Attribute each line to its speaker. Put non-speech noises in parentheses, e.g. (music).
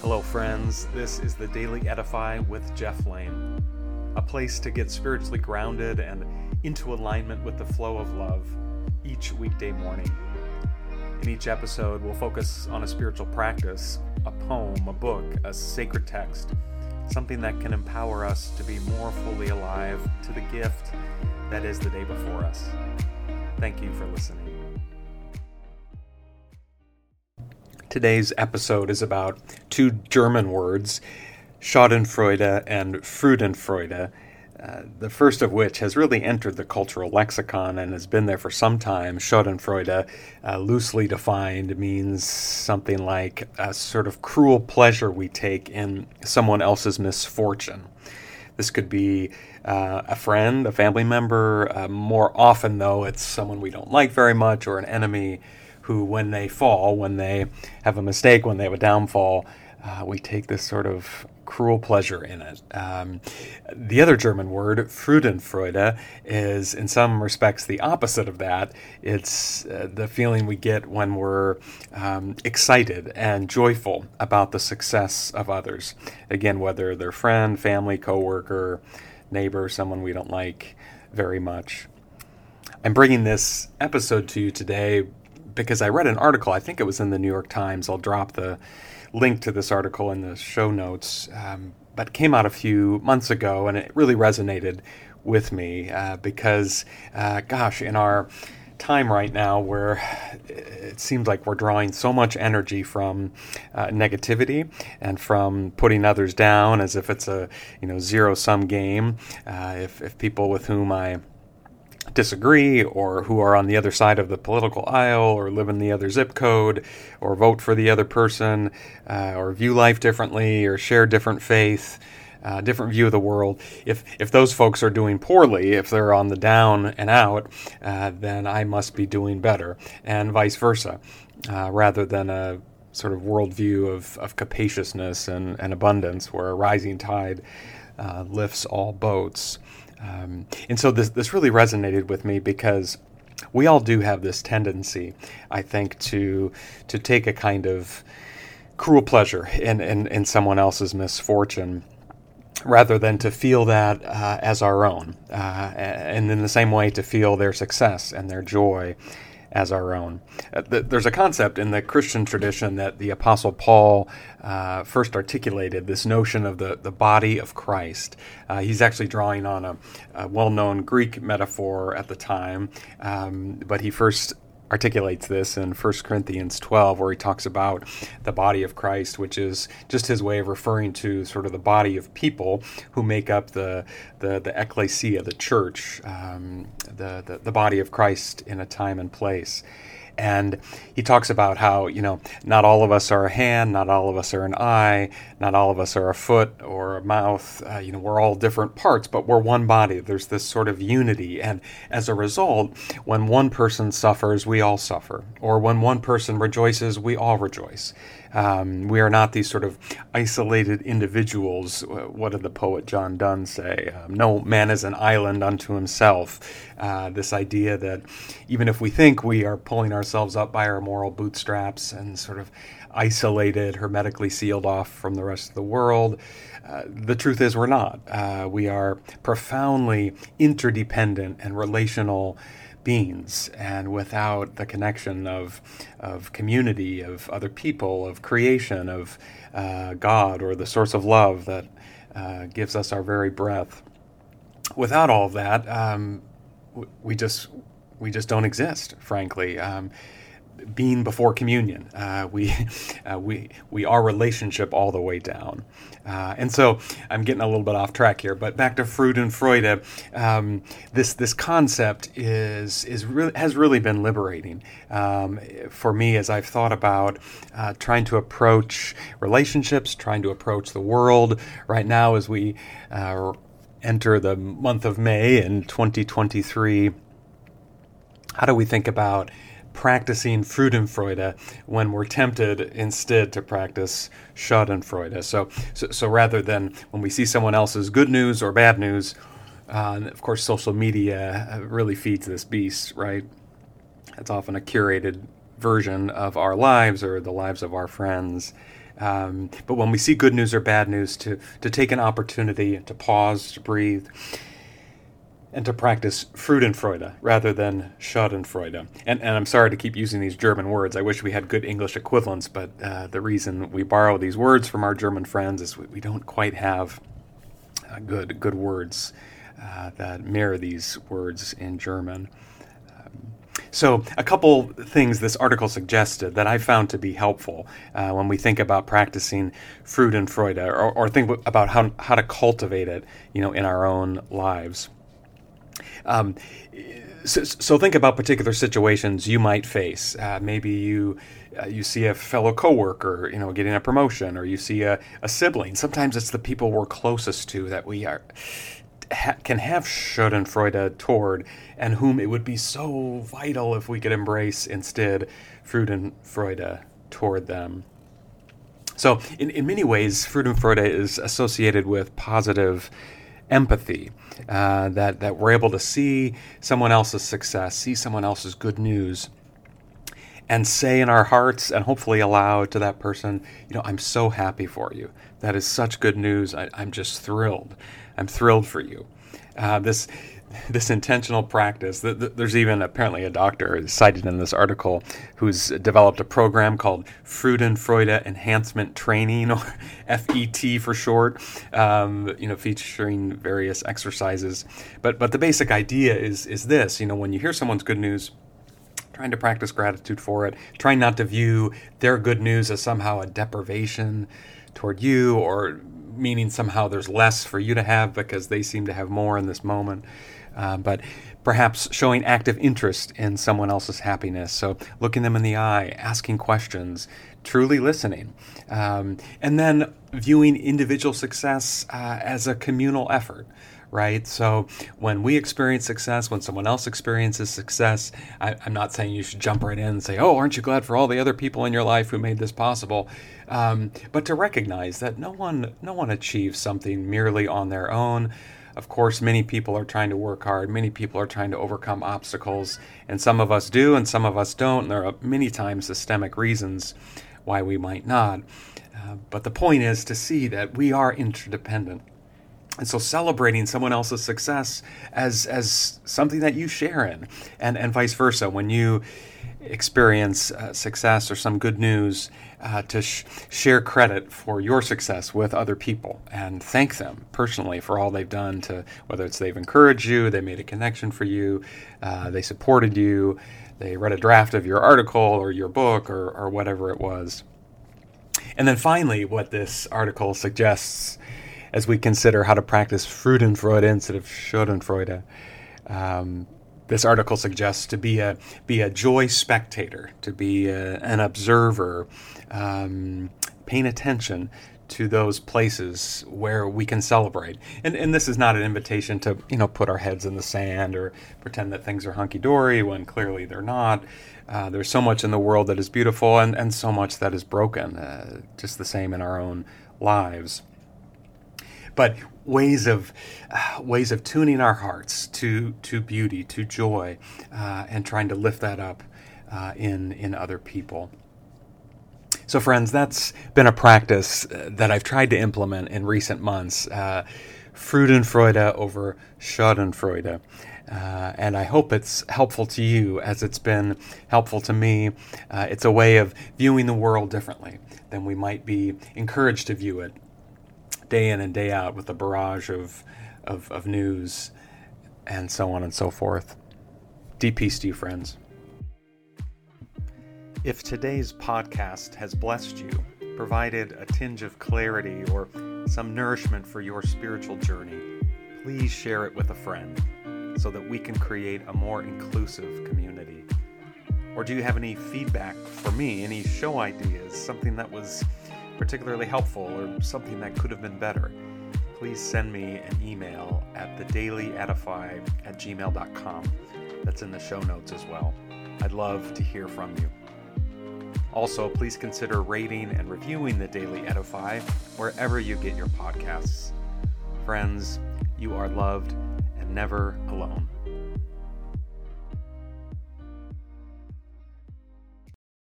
Speaker 1: Hello, friends. This is the Daily Edify with Jeff Lane, a place to get spiritually grounded and into alignment with the flow of love each weekday morning. In each episode, we'll focus on a spiritual practice, a poem, a book, a sacred text, something that can empower us to be more fully alive to the gift that is the day before us. Thank you for listening. Today's episode is about two German words, Schadenfreude and Freudenfreude, uh, the first of which has really entered the cultural lexicon and has been there for some time. Schadenfreude, uh, loosely defined, means something like a sort of cruel pleasure we take in someone else's misfortune. This could be uh, a friend, a family member. Uh, more often, though, it's someone we don't like very much or an enemy who, when they fall, when they have a mistake, when they have a downfall, uh, we take this sort of cruel pleasure in it. Um, the other German word, Freudenfreude, is in some respects the opposite of that. It's uh, the feeling we get when we're um, excited and joyful about the success of others. Again, whether they're friend, family, coworker, neighbor, someone we don't like very much. I'm bringing this episode to you today because I read an article, I think it was in the New York Times. I'll drop the link to this article in the show notes, um, but came out a few months ago and it really resonated with me uh, because, uh, gosh, in our time right now where it seems like we're drawing so much energy from uh, negativity and from putting others down as if it's a you know zero sum game. Uh, if, if people with whom I disagree or who are on the other side of the political aisle or live in the other zip code or vote for the other person uh, or view life differently or share different faith uh, different view of the world. If if those folks are doing poorly if they're on the down and out uh, then I must be doing better and vice versa uh, rather than a sort of worldview of, of capaciousness and, and abundance where a rising tide uh, lifts all boats um, and so this, this really resonated with me because we all do have this tendency, I think, to to take a kind of cruel pleasure in, in, in someone else's misfortune rather than to feel that uh, as our own. Uh, and in the same way, to feel their success and their joy as our own. Uh, there's a concept in the Christian tradition that the Apostle Paul uh, first articulated this notion of the, the body of Christ. Uh, he's actually drawing on a, a well known Greek metaphor at the time, um, but he first articulates this in 1 Corinthians 12, where he talks about the body of Christ, which is just his way of referring to sort of the body of people who make up the, the, the ecclesia, the church, um, the, the, the body of Christ in a time and place. And he talks about how, you know, not all of us are a hand, not all of us are an eye, not all of us are a foot or a mouth. Uh, you know, we're all different parts, but we're one body. There's this sort of unity. And as a result, when one person suffers, we all suffer. Or when one person rejoices, we all rejoice. Um, we are not these sort of isolated individuals. Uh, what did the poet John Donne say? Um, no man is an island unto himself. Uh, this idea that even if we think we are pulling ourselves up by our moral bootstraps and sort of isolated, hermetically sealed off from the rest of the world, uh, the truth is we're not. Uh, we are profoundly interdependent and relational beings and without the connection of, of community, of other people, of creation, of uh, God or the source of love that uh, gives us our very breath. Without all that, um, we just we just don't exist, frankly. Um, being before communion. Uh, we, (laughs) uh, we, we are relationship all the way down. Uh, and so I'm getting a little bit off track here, but back to Freud Freudenfreude. Um, this this concept is is really has really been liberating um, for me as I've thought about uh, trying to approach relationships, trying to approach the world right now as we uh, enter the month of May in 2023. How do we think about practicing Freudenfreude when we're tempted instead to practice Schadenfreude. So, so, so rather than when we see someone else's good news or bad news, uh, of course, social media uh, really feeds this beast, right? It's often a curated version of our lives or the lives of our friends. Um, but when we see good news or bad news, to, to take an opportunity to pause, to breathe, and to practice Freudenfreude rather than Schadenfreude. And, and I'm sorry to keep using these German words. I wish we had good English equivalents, but uh, the reason we borrow these words from our German friends is we, we don't quite have uh, good good words uh, that mirror these words in German. Um, so, a couple things this article suggested that I found to be helpful uh, when we think about practicing Freudenfreude or, or think about how, how to cultivate it, you know, in our own lives. Um, so, so, think about particular situations you might face. Uh, maybe you uh, you see a fellow coworker, you know, getting a promotion, or you see a, a sibling. Sometimes it's the people we're closest to that we are ha, can have Schadenfreude toward, and whom it would be so vital if we could embrace instead Freudenfreude toward them. So, in, in many ways, Freudenfreude is associated with positive empathy, uh, that, that we're able to see someone else's success, see someone else's good news, and say in our hearts and hopefully aloud to that person, you know, I'm so happy for you. That is such good news. I, am just thrilled. I'm thrilled for you. Uh, this this intentional practice. There's even apparently a doctor cited in this article who's developed a program called Freudenfreude Enhancement Training, or (laughs) FET for short. Um, you know, featuring various exercises. But but the basic idea is is this. You know, when you hear someone's good news, trying to practice gratitude for it, trying not to view their good news as somehow a deprivation toward you or meaning somehow there's less for you to have because they seem to have more in this moment. Uh, but perhaps showing active interest in someone else's happiness. So looking them in the eye, asking questions, truly listening, um, and then viewing individual success uh, as a communal effort right? So when we experience success, when someone else experiences success, I, am not saying you should jump right in and say, "Oh, aren't you glad for all the other people in your life who made this possible?" Um, but to recognize that no one, no one achieves something merely on their own. Of course, many people are trying to work hard. Many people are trying to overcome obstacles, and some of us do, and some of us don't. And there are many times systemic reasons why we might not. Uh, but the point is to see that we are interdependent and so celebrating someone else's success as as something that you share in and and vice versa. When you experience uh, success or some good news uh, to sh- share credit for your success with other people and thank them personally for all they've done to whether it's they've encouraged you they made a connection for you uh, they supported you they read a draft of your article or your book or, or whatever it was. And then finally what this article suggests as we consider how to practice Freudenfreude instead of Schadenfreude. Um, this article suggests to be a be a joy spectator, to be a, an observer, um, paying attention to those places where we can celebrate. And and this is not an invitation to you know put our heads in the sand or pretend that things are hunky dory when clearly they're not. Uh, there's so much in the world that is beautiful and, and so much that is broken, uh, just the same in our own lives but ways of uh, ways of tuning our hearts to to beauty, to joy, uh, and trying to lift that up uh, in in other people. So, friends, that's been a practice uh, that I've tried to implement in recent months. Uh, Freudenfreude over Schadenfreude. Uh, and I hope it's helpful to you as it's been helpful to me. Uh, it's a way of viewing the world differently than we might be encouraged to view it day in and day out with a barrage of, of, of news and so on and so forth. Deep peace to you, friends. If today's podcast has blessed you, provided a tinge of clarity or some nourishment for your spiritual journey, please share it with a friend so that we can create a more inclusive community. Or do you have any feedback for me, any show ideas, something that was particularly helpful or something that could have been better, please send me an email at thedailyedify at gmail.com. That's in the show notes as well. I'd love to hear from you. Also, please consider rating and reviewing the Daily Edify wherever you get your podcasts. Friends, you are loved and never alone.